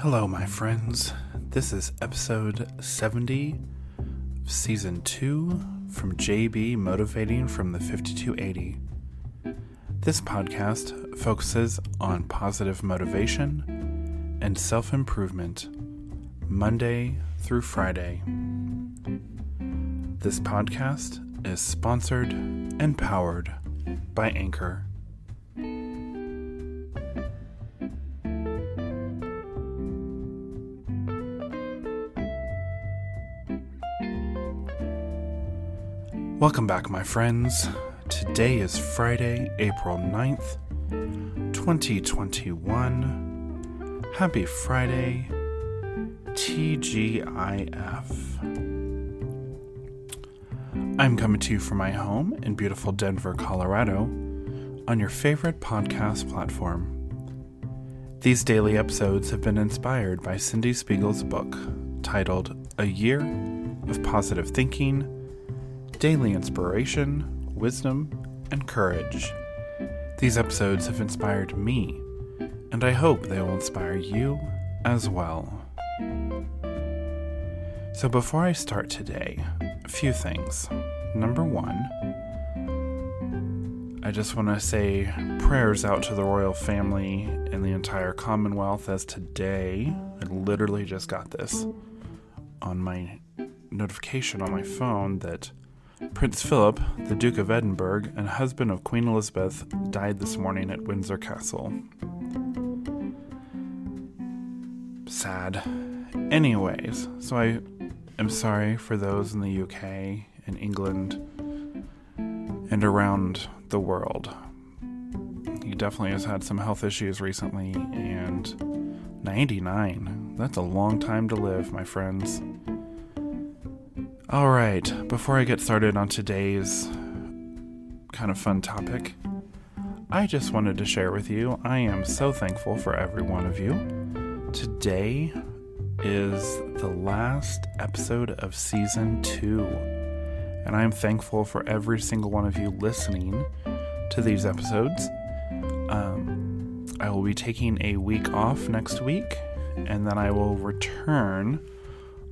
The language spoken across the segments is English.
Hello, my friends. This is episode 70, season 2 from JB Motivating from the 5280. This podcast focuses on positive motivation and self improvement Monday through Friday. This podcast is sponsored and powered by Anchor. Welcome back, my friends. Today is Friday, April 9th, 2021. Happy Friday, TGIF. I'm coming to you from my home in beautiful Denver, Colorado, on your favorite podcast platform. These daily episodes have been inspired by Cyndie Spiegel's book titled A Year of Positive Thinking daily inspiration, wisdom, and courage. These episodes have inspired me, and I hope they will inspire you as well. So, before I start today, a few things. Number one, I just want to say prayers out to the royal family and the entire Commonwealth as today, I literally just got this on my notification on my phone that Prince Philip, the Duke of Edinburgh and husband of Queen Elizabeth, died this morning at Windsor Castle. Sad. Anyways, so I am sorry for those in the UK and England and around the world. He definitely has had some health issues recently, and 99. That's a long time to live, my friends. All right, before I get started on today's kind of fun topic, I just wanted to share with you I am so thankful for every one of you. Today is the last episode of season two, and I am thankful for every single one of you listening to these episodes. Um, I will be taking a week off next week, and then I will return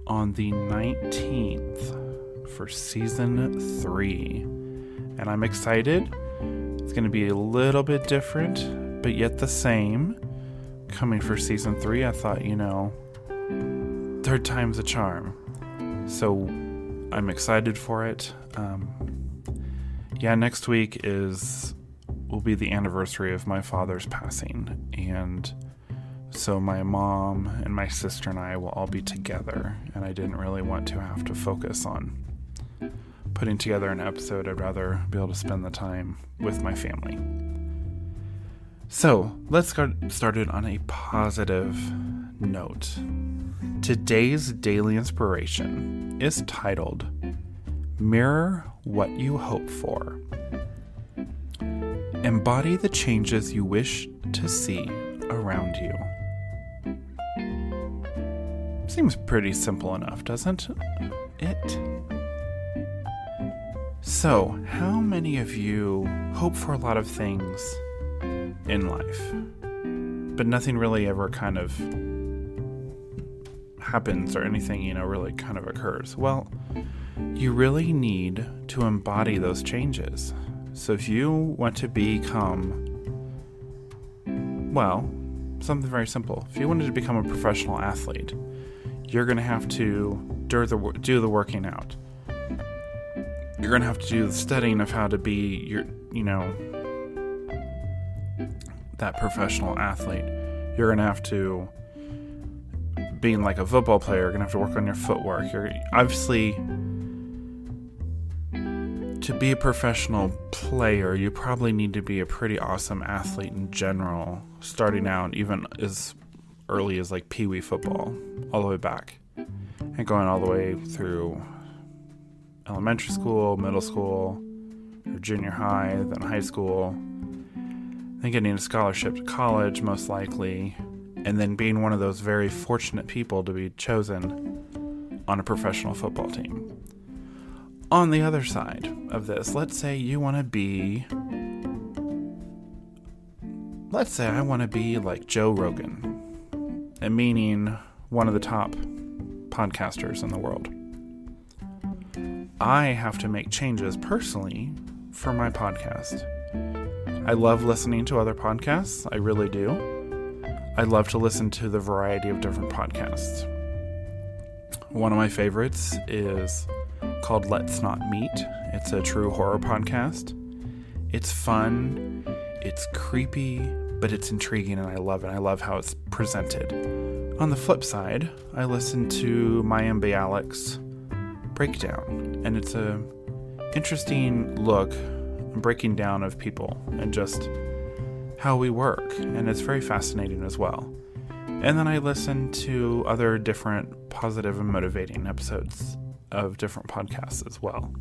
on the 19th for season three. And I'm excited. It's going to be a little bit different, but yet the same. Coming for season three, I thought, you know, third time's a charm. So I'm excited for it. Um, yeah, next week is will be the anniversary of my father's passing, and so my mom and my sister and I will all be together, and I didn't really want to have to focus on putting together an episode. I'd rather be able to spend the time with my family. So let's get started on a positive note. Today's daily inspiration is titled Mirror What You Hope For. Embody the changes you wish to see around you. Seems pretty simple enough, doesn't it? So, how many of you hope for a lot of things in life, but nothing really ever kind of happens or anything, you know, really kind of occurs? Well, you really need to embody those changes. So, if you want to become, well, something very simple, if you wanted to become a professional athlete, you're going to have to do the, do the working out. You're going to have to do the studying of how to be your, you know, that professional athlete. You're going to have to, being like a football player, you're going to have to work on your footwork. You're obviously, to be a professional player, you probably need to be a pretty awesome athlete in general, starting out even as early as like Pee Wee football, all the way back, and going all the way through elementary school, middle school, or junior high, then high school, then getting a scholarship to college, most likely, and then being one of those very fortunate people to be chosen on a professional football team. On the other side of this, let's say you want to be. Let's say I want to be like Joe Rogan meaning one of the top podcasters in the world. I have to make changes personally for my podcast. I love listening to other podcasts, I really do. I love to listen to the variety of different podcasts. One of my favorites is called Let's Not Meet. It's a true horror podcast. It's fun, it's creepy, but it's intriguing and I love it. I love how it's presented. On the flip side, I listen to Mayim Bialik's breakdown, and it's a interesting look, breaking down of people and just how we work, and it's very fascinating as well. And then I listen to other different positive and motivating episodes of different podcasts as well.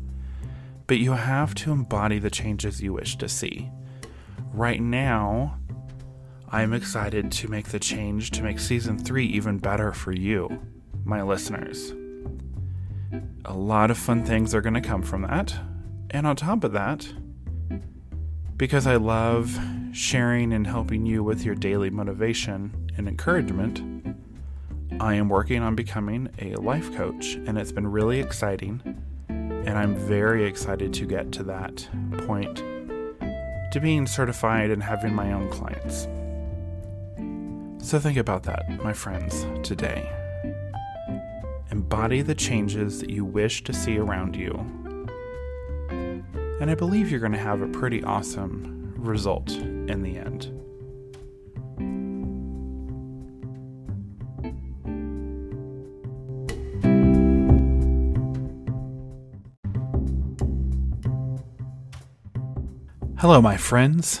But you have to embody the changes you wish to see. Right now, I'm excited to make the change to make season three even better for you, my listeners. A lot of fun things are going to come from that. And on top of that, because I love sharing and helping you with your daily motivation and encouragement, I am working on becoming a life coach, and it's been really exciting. And I'm very excited to get to that point to being certified and having my own clients. So think about that, my friends, today. Embody the changes that you wish to see around you. And I believe you're going to have a pretty awesome result in the end. Hello, my friends.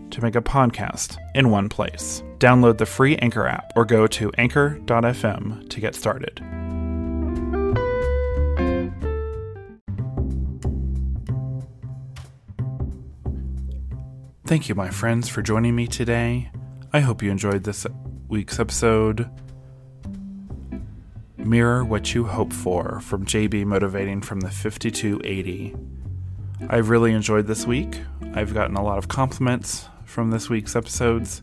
to make a podcast in one place. Download the free Anchor app or go to anchor.fm to get started. Thank you, my friends, for joining me today. I hope you enjoyed this week's episode. Mirror What You Hope For from JB Motivating from the 5280. I've really enjoyed this week. I've gotten a lot of compliments from this week's episodes.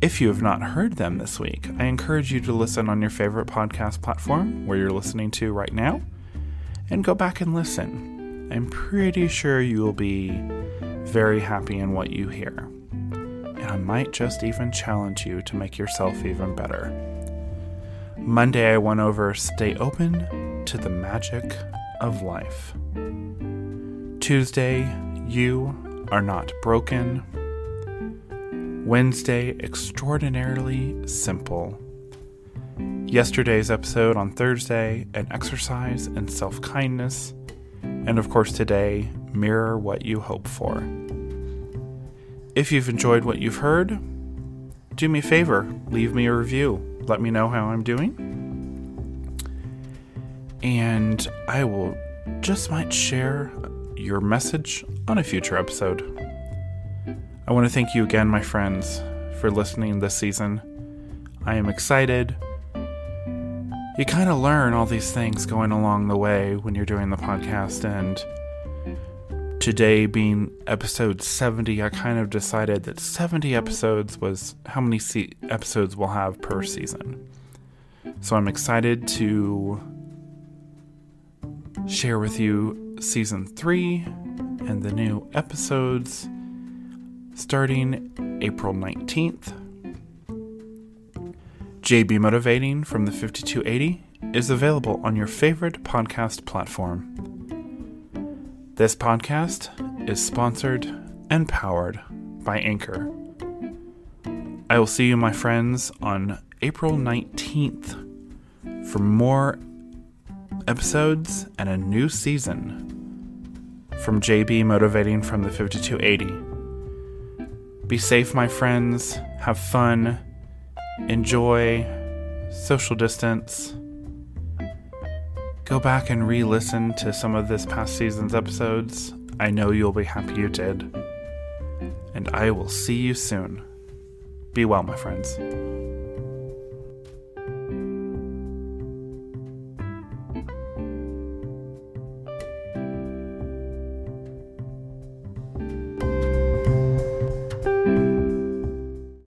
If you have not heard them this week, I encourage you to listen on your favorite podcast platform where you're listening to right now and go back and listen. I'm pretty sure you will be very happy in what you hear. And I might just even challenge you to make yourself even better. Monday, I went over Stay Open to the Magic of Life. Tuesday, You Are Not Broken. Wednesday, extraordinarily simple. Yesterday's episode on Thursday, an exercise in self kindness. And of course, today, mirror what you hope for. If you've enjoyed what you've heard, do me a favor, leave me a review. Let me know how I'm doing. And I will just might share your message on a future episode. I want to thank you again, my friends, for listening this season. I am excited. You kind of learn all these things going along the way when you're doing the podcast, and today being episode 70, I kind of decided that 70 episodes was how many se- episodes we'll have per season. So I'm excited to share with you season 3 and the new episodes starting April 19th. JB Motivating from the 5280 is available on your favorite podcast platform. This podcast is sponsored and powered by Anchor. I will see you, my friends, on April 19th for more episodes and a new season from JB Motivating from the 5280. Be safe, my friends. Have fun. Enjoy. Social distance. Go back and re listen to some of this past season's episodes. I know you'll be happy you did. And I will see you soon. Be well, my friends.